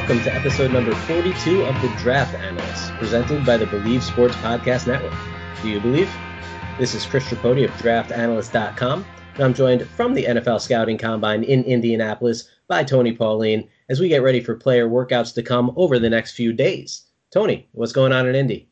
Welcome to episode number 42 of The Draft Analysts, presented by the Believe Sports Podcast Network. Do you believe? This is Chris Tripodi of DraftAnalyst.com, and I'm joined from the NFL Scouting Combine in Indianapolis by Tony Pauline as we get ready for player workouts to come over the next few days. Tony, what's going on in Indy?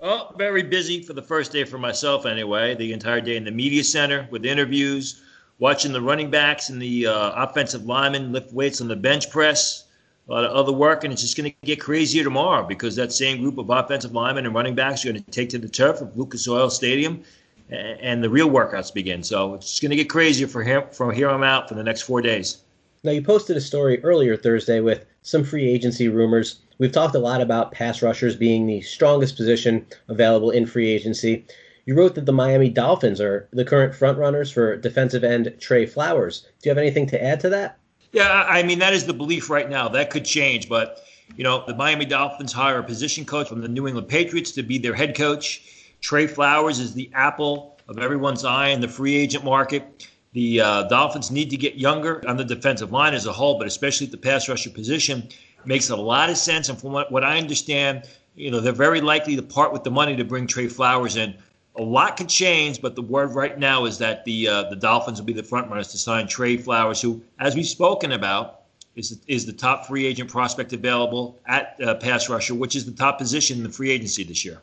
Oh, very busy for the first day for myself anyway. The entire day in the media center with interviews, watching the running backs and the uh, offensive linemen lift weights on the bench press a lot of other work, and it's just going to get crazier tomorrow because that same group of offensive linemen and running backs are going to take to the turf of Lucas Oil Stadium, and the real workouts begin. So it's going to get crazier for him from here on out for the next four days. Now, you posted a story earlier Thursday with some free agency rumors. We've talked a lot about pass rushers being the strongest position available in free agency. You wrote that the Miami Dolphins are the current frontrunners for defensive end Trey Flowers. Do you have anything to add to that? Yeah, I mean that is the belief right now. That could change, but you know the Miami Dolphins hire a position coach from the New England Patriots to be their head coach. Trey Flowers is the apple of everyone's eye in the free agent market. The uh, Dolphins need to get younger on the defensive line as a whole, but especially at the pass rusher position. Makes a lot of sense, and from what, what I understand, you know they're very likely to part with the money to bring Trey Flowers in a lot could change, but the word right now is that the uh, the Dolphins will be the front runners to sign Trey Flowers, who, as we've spoken about, is is the top free agent prospect available at uh, pass rusher, which is the top position in the free agency this year.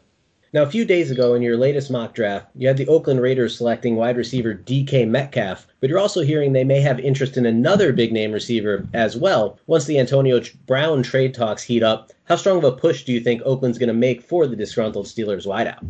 Now, a few days ago in your latest mock draft, you had the Oakland Raiders selecting wide receiver DK Metcalf, but you're also hearing they may have interest in another big name receiver as well once the Antonio Brown trade talks heat up. How strong of a push do you think Oakland's going to make for the disgruntled Steelers wideout?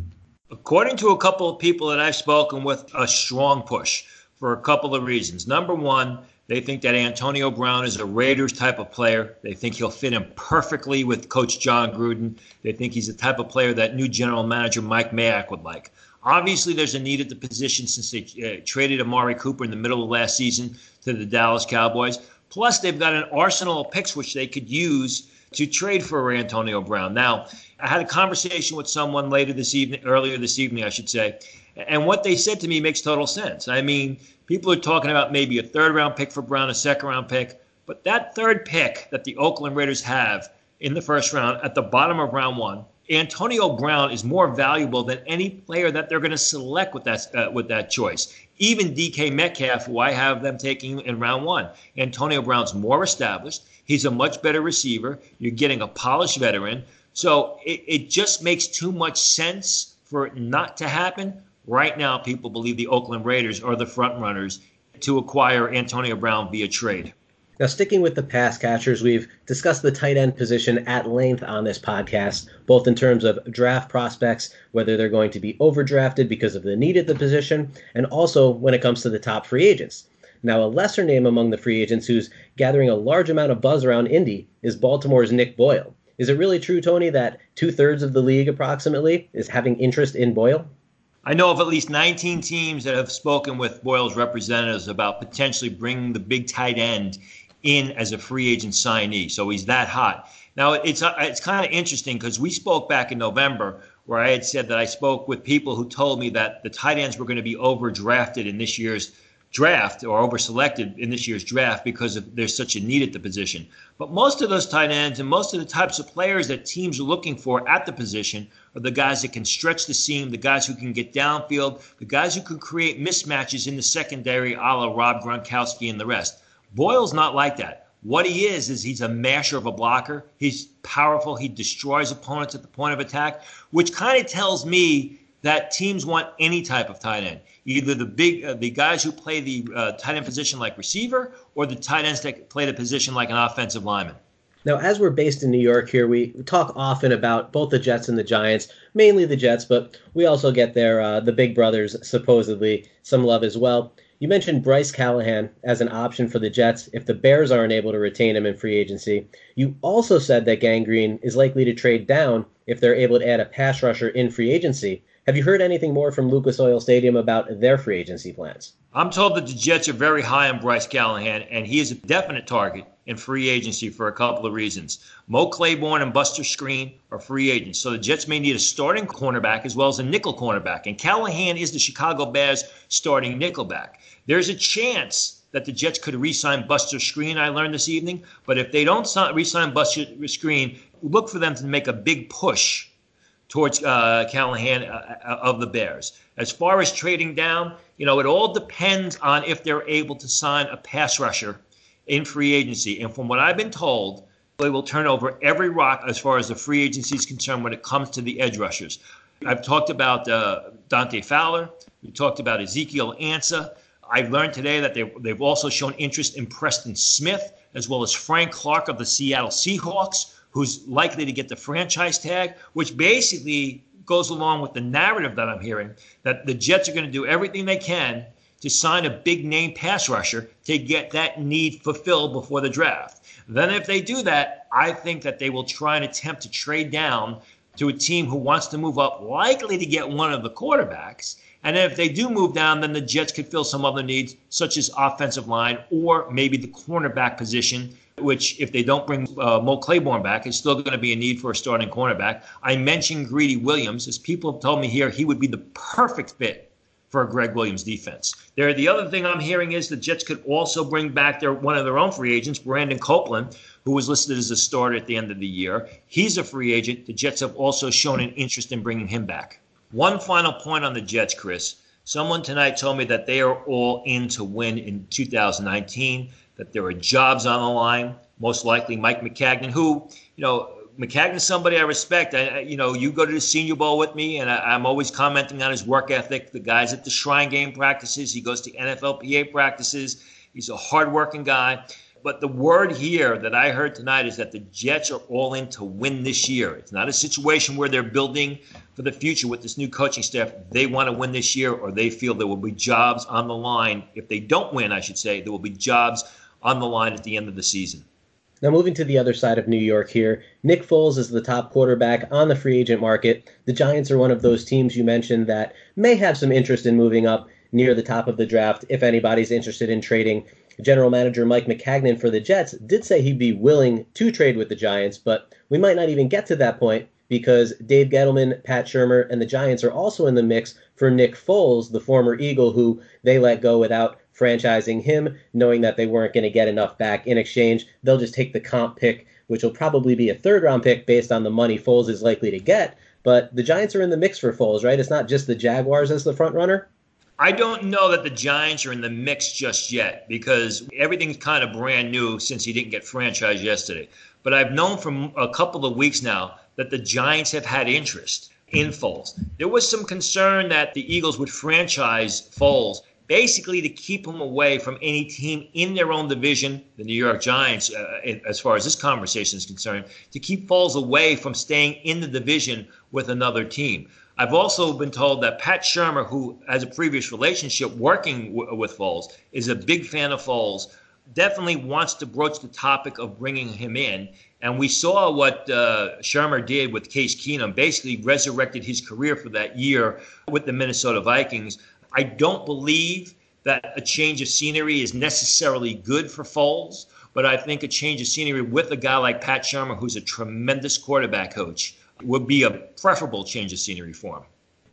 According to a couple of people that I've spoken with, a strong push for a couple of reasons. Number one, they think that Antonio Brown is a Raiders type of player. They think he'll fit in perfectly with Coach Jon Gruden. They think he's the type of player that new general manager Mike Mayock would like. Obviously, there's a need at the position since they uh, traded Amari Cooper in the middle of last season to the Dallas Cowboys. Plus, they've got an arsenal of picks which they could use to trade for Antonio Brown. Now, I had a conversation with someone later this evening, earlier this evening, I should say, and what they said to me makes total sense. I mean, people are talking about maybe a third round pick for Brown, a second round pick, but that third pick that the Oakland Raiders have in the first round at the bottom of round one, Antonio Brown is more valuable than any player that they're going to select with that uh, with that choice. Even DK Metcalf, who I have them taking in round one, Antonio Brown's more established. He's a much better receiver. You're getting a polished veteran. So it, it just makes too much sense for it not to happen. Right now, people believe the Oakland Raiders are the front runners to acquire Antonio Brown via trade. Now, sticking with the pass catchers, we've discussed the tight end position at length on this podcast, both in terms of draft prospects, whether they're going to be overdrafted because of the need at the position, and also when it comes to the top free agents. Now, a lesser name among the free agents who's gathering a large amount of buzz around Indy is Baltimore's Nick Boyle. Is it really true, Tony, that two thirds of the league approximately is having interest in Boyle? I know of at least 19 teams that have spoken with Boyle's representatives about potentially bringing the big tight end in as a free agent signee. So he's that hot. Now it's uh, it's kind of interesting because we spoke back in November where I had said that I spoke with people who told me that the tight ends were going to be overdrafted in this year's draft or over selected in this year's draft because of, there's such a need at the position. But most of those tight ends and most of the types of players that teams are looking for at the position are the guys that can stretch the seam, the guys who can get downfield, the guys who can create mismatches in the secondary, a la Rob Gronkowski and the rest. Boyle's not like that. What he is, is he's a masher of a blocker. He's powerful. He destroys opponents at the point of attack, which kind of tells me that teams want any type of tight end, either the big uh, the guys who play the uh, tight end position like receiver, or the tight ends that play the position like an offensive lineman. Now, as we're based in New York here, we talk often about both the Jets and the Giants, mainly the Jets, but we also get their uh, the big brothers supposedly some love as well. You mentioned Bryce Callahan as an option for the Jets if the Bears aren't able to retain him in free agency. You also said that Gang Green is likely to trade down if they're able to add a pass rusher in free agency. Have you heard anything more from Lucas Oil Stadium about their free agency plans? I'm told that the Jets are very high on Bryce Callahan, and he is a definite target in free agency for a couple of reasons. Mo Claiborne and Buster Skrine are free agents, so the Jets may need a starting cornerback as well as a nickel cornerback, and Callahan is the Chicago Bears starting nickelback. There's a chance that the Jets could re-sign Buster Skrine. I learned this evening, but if they don't re-sign Buster Skrine, look for them to make a big push towards uh, Callahan uh, uh, of the Bears. As far as trading down, you know, it all depends on if they're able to sign a pass rusher in free agency. And from what I've been told, they will turn over every rock as far as the free agency is concerned when it comes to the edge rushers. I've talked about uh, Dante Fowler. We talked about Ezekiel Ansah. I learned today that they, they've also shown interest in Preston Smith, as well as Frank Clark of the Seattle Seahawks, who's likely to get the franchise tag, which basically goes along with the narrative that I'm hearing that the Jets are going to do everything they can to sign a big name pass rusher to get that need fulfilled before the draft. Then, if they do that, I think that they will try and attempt to trade down to a team who wants to move up, likely to get one of the quarterbacks. And if they do move down, then the Jets could fill some other needs, such as offensive line or maybe the cornerback position, which, if they don't bring uh, Mo Claiborne back, is still going to be a need for a starting cornerback. I mentioned Greedy Williams. As people have told me here, he would be the perfect fit for a Gregg Williams defense. There, the other thing I'm hearing is the Jets could also bring back their one of their own free agents, Brandon Copeland, who was listed as a starter at the end of the year. He's a free agent. The Jets have also shown an interest in bringing him back. One final point on the Jets, Chris. Someone tonight told me that they are all in to win in 2019, that there are jobs on the line. Most likely Mike Maccagnan, who, you know, Maccagnan's somebody I respect. I, you know, you go to the Senior Bowl with me, and I, am always commenting on his work ethic. The guys at the Shrine Game practices, he goes to NFLPA practices. He's a hardworking guy. But the word here that I heard tonight is that the Jets are all in to win this year. It's not a situation where they're building for the future with this new coaching staff. They want to win this year, or they feel there will be jobs on the line. If they don't win, I should say, there will be jobs on the line at the end of the season. Now, moving to the other side of New York here, Nick Foles is the top quarterback on the free agent market. The Giants are one of those teams you mentioned that may have some interest in moving up near the top of the draft if anybody's interested in trading. General manager Mike Maccagnan for the Jets did say he'd be willing to trade with the Giants, but we might not even get to that point because Dave Gettleman, Pat Shurmur, and the Giants are also in the mix for Nick Foles, the former Eagle who they let go without franchising him, knowing that they weren't going to get enough back in exchange. They'll just take the comp pick, which will probably be a third round pick based on the money Foles is likely to get. But the Giants are in the mix for Foles, right? It's not just the Jaguars as the front runner. I don't know that the Giants are in the mix just yet because everything's kind of brand new since he didn't get franchised yesterday. But I've known for a couple of weeks now that the Giants have had interest in Foles. There was some concern that the Eagles would franchise Foles basically to keep him away from any team in their own division, the New York Giants, uh, as far as this conversation is concerned, to keep Foles away from staying in the division with another team. I've also been told that Pat Shurmur, who has a previous relationship working w- with Foles, is a big fan of Foles, definitely wants to broach the topic of bringing him in. And we saw what uh, Shurmur did with Case Keenum, basically resurrected his career for that year with the Minnesota Vikings. I don't believe that a change of scenery is necessarily good for Foles, but I think a change of scenery with a guy like Pat Shurmur, who's a tremendous quarterback coach, would be a preferable change of scenery for him.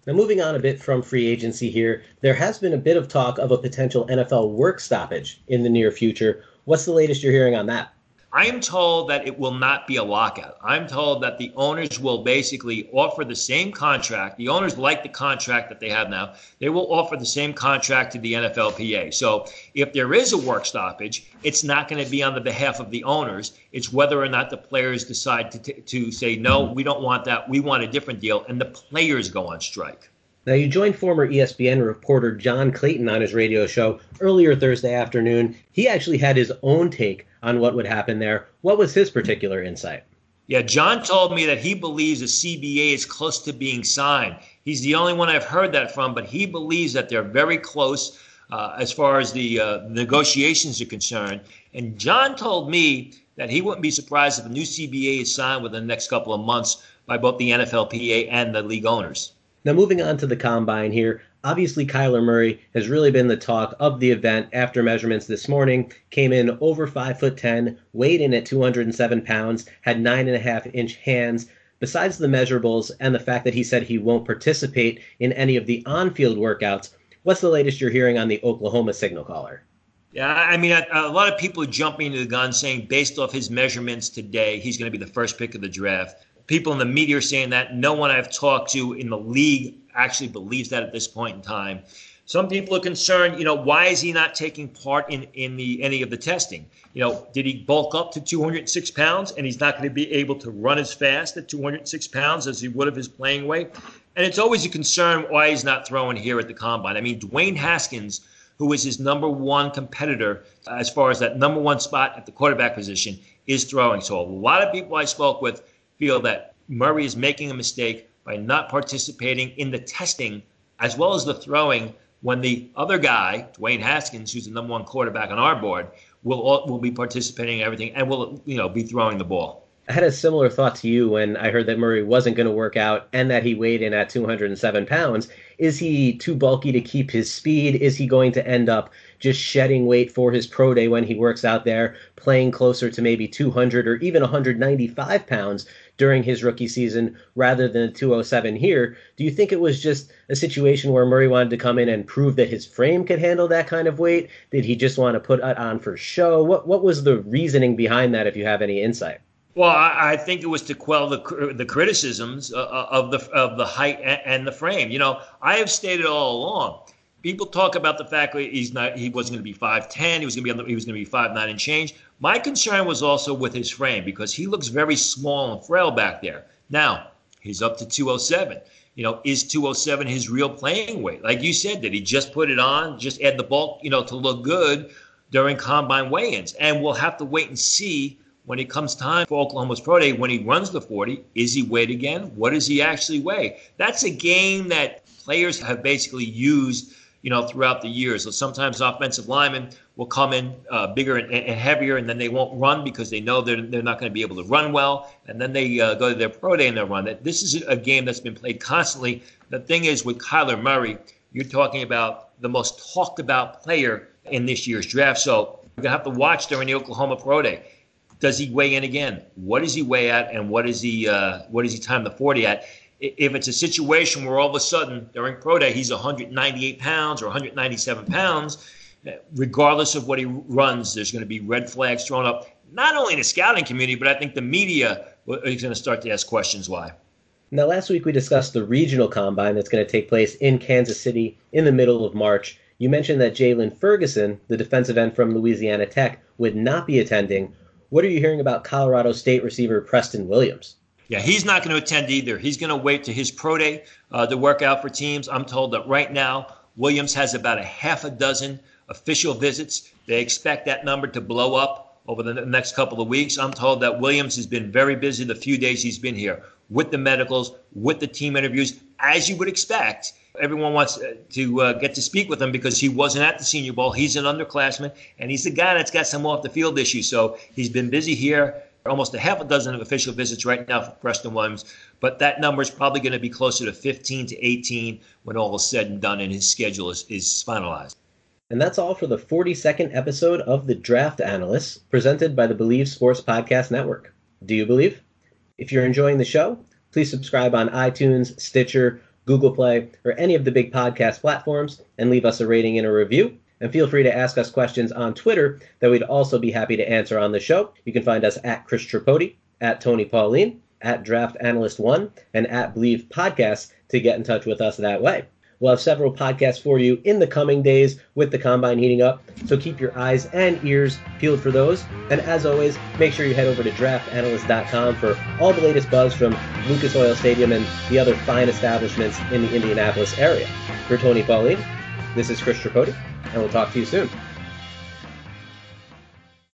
Now, moving on a bit from free agency here, there has been a bit of talk of a potential NFL work stoppage in the near future. What's the latest you're hearing on that? I am told that it will not be a lockout. I'm told that the owners will basically offer the same contract. The owners like the contract that they have now. They will offer the same contract to the NFLPA. So if there is a work stoppage, it's not going to be on the behalf of the owners. It's whether or not the players decide to, t- to say, no, we don't want that. We want a different deal. And the players go on strike. Now, you joined former ESPN reporter John Clayton on his radio show earlier Thursday afternoon. He actually had his own take on what would happen there. What was his particular insight? Yeah, John told me that he believes the CBA is close to being signed. He's the only one I've heard that from, but he believes that they're very close uh, as far as the uh, negotiations are concerned. And John told me that he wouldn't be surprised if a new CBA is signed within the next couple of months by both the NFLPA and the league owners. Now, moving on to the combine here, obviously Kyler Murray has really been the talk of the event after measurements this morning. Came in over five foot ten, weighed in at 207 pounds, had nine and a half inch hands. Besides the measurables and the fact that he said he won't participate in any of the on field workouts, what's the latest you're hearing on the Oklahoma signal caller? Yeah, I mean, a, a lot of people are jumping into the gun saying, based off his measurements today, he's going to be the first pick of the draft. People in the media are saying that. No one I've talked to in the league actually believes that at this point in time. Some people are concerned, you know, why is he not taking part in, in the any of the testing? You know, did he bulk up to 206 pounds and he's not going to be able to run as fast at 206 pounds as he would of his playing weight? And it's always a concern why he's not throwing here at the combine. I mean, Dwayne Haskins, who is his number one competitor as far as that number one spot at the quarterback position, is throwing. So a lot of people I spoke with feel that Murray is making a mistake by not participating in the testing as well as the throwing when the other guy, Dwayne Haskins, who's the number one quarterback on our board, will will be participating in everything and will you know be throwing the ball. I had a similar thought to you when I heard that Murray wasn't going to work out and that he weighed in at 207 pounds. Is he too bulky to keep his speed? Is he going to end up just shedding weight for his pro day when he works out there, playing closer to maybe 200 or even 195 pounds during his rookie season rather than 207 here? Do you think it was just a situation where Murray wanted to come in and prove that his frame could handle that kind of weight? Did he just want to put it on for show? What what was the reasoning behind that if you have any insight? Well, I, I, think it was to quell the the criticisms uh, uh, of the of the height and the frame. You know, I have stated all along. People talk about the fact that he's not he wasn't going to be five ten. He was going to be he was going to be five nine and change. My concern was also with his frame because he looks very small and frail back there. Now he's up to 207. You know, is 207 his real playing weight? Like you said, did he just put it on, just add the bulk, you know, to look good during combine weigh-ins? And we'll have to wait and see when it comes time for Oklahoma's Pro Day, when he runs the 40, is he weighed again? What does he actually weigh? That's a game that players have basically used, you know, throughout the years. So sometimes offensive linemen will come in uh, bigger and, and, heavier, and then they won't run because they know they're, they're not going to be able to run well. And then they uh, go to their pro day and they'll run. This is a game that's been played constantly. The thing is, with Kyler Murray, you're talking about the most talked about player in this year's draft. So you're going to have to watch during the Oklahoma Pro Day does he weigh in again? What does he weigh at, and what is he uh, he time the forty at? If it's a situation where all of a sudden during pro day he's 198 pounds or 197 pounds, regardless of what he runs, there's going to be red flags thrown up. Not only in the scouting community, but I think the media is going to start to ask questions why. Now, last week we discussed the regional combine that's going to take place in Kansas City in the middle of March. You mentioned that Jaylon Ferguson, the defensive end from Louisiana Tech, would not be attending. What are you hearing about Colorado State receiver Preston Williams? Yeah, he's not going to attend either. He's going to wait to his pro day uh, to work out for teams. I'm told that right now, Williams has about a half a dozen official visits. They expect that number to blow up over the next couple of weeks. I'm told that Williams has been very busy the few days he's been here with the medicals, with the team interviews, as you would expect. Everyone wants uh, to uh, get to speak with him because he wasn't at the Senior Bowl. He's an underclassman, and he's a guy that's got some off the field issues. So he's been busy here. Almost a half a dozen of official visits right now for Preston Williams, but that number is probably going to be closer to 15 to 18 when all is said and done and his schedule is, is finalized. And that's all for the 42nd episode of The Draft Analysts, presented by the Believe Sports Podcast Network. Do you believe? If you're enjoying the show, please subscribe on iTunes, Stitcher, Google Play, or any of the big podcast platforms and leave us a rating and a review. And feel free to ask us questions on Twitter that we'd also be happy to answer on the show. You can find us at Chris Tripodi, at Tony Pauline, at Draft Analyst One, and at Believe Podcasts to get in touch with us that way. We'll have several podcasts for you in the coming days with the combine heating up, so keep your eyes and ears peeled for those. And as always, make sure you head over to draftanalyst.com for all the latest buzz from Lucas Oil Stadium and the other fine establishments in the Indianapolis area. For Tony Pauline, this is Chris Tripodi, and we'll talk to you soon.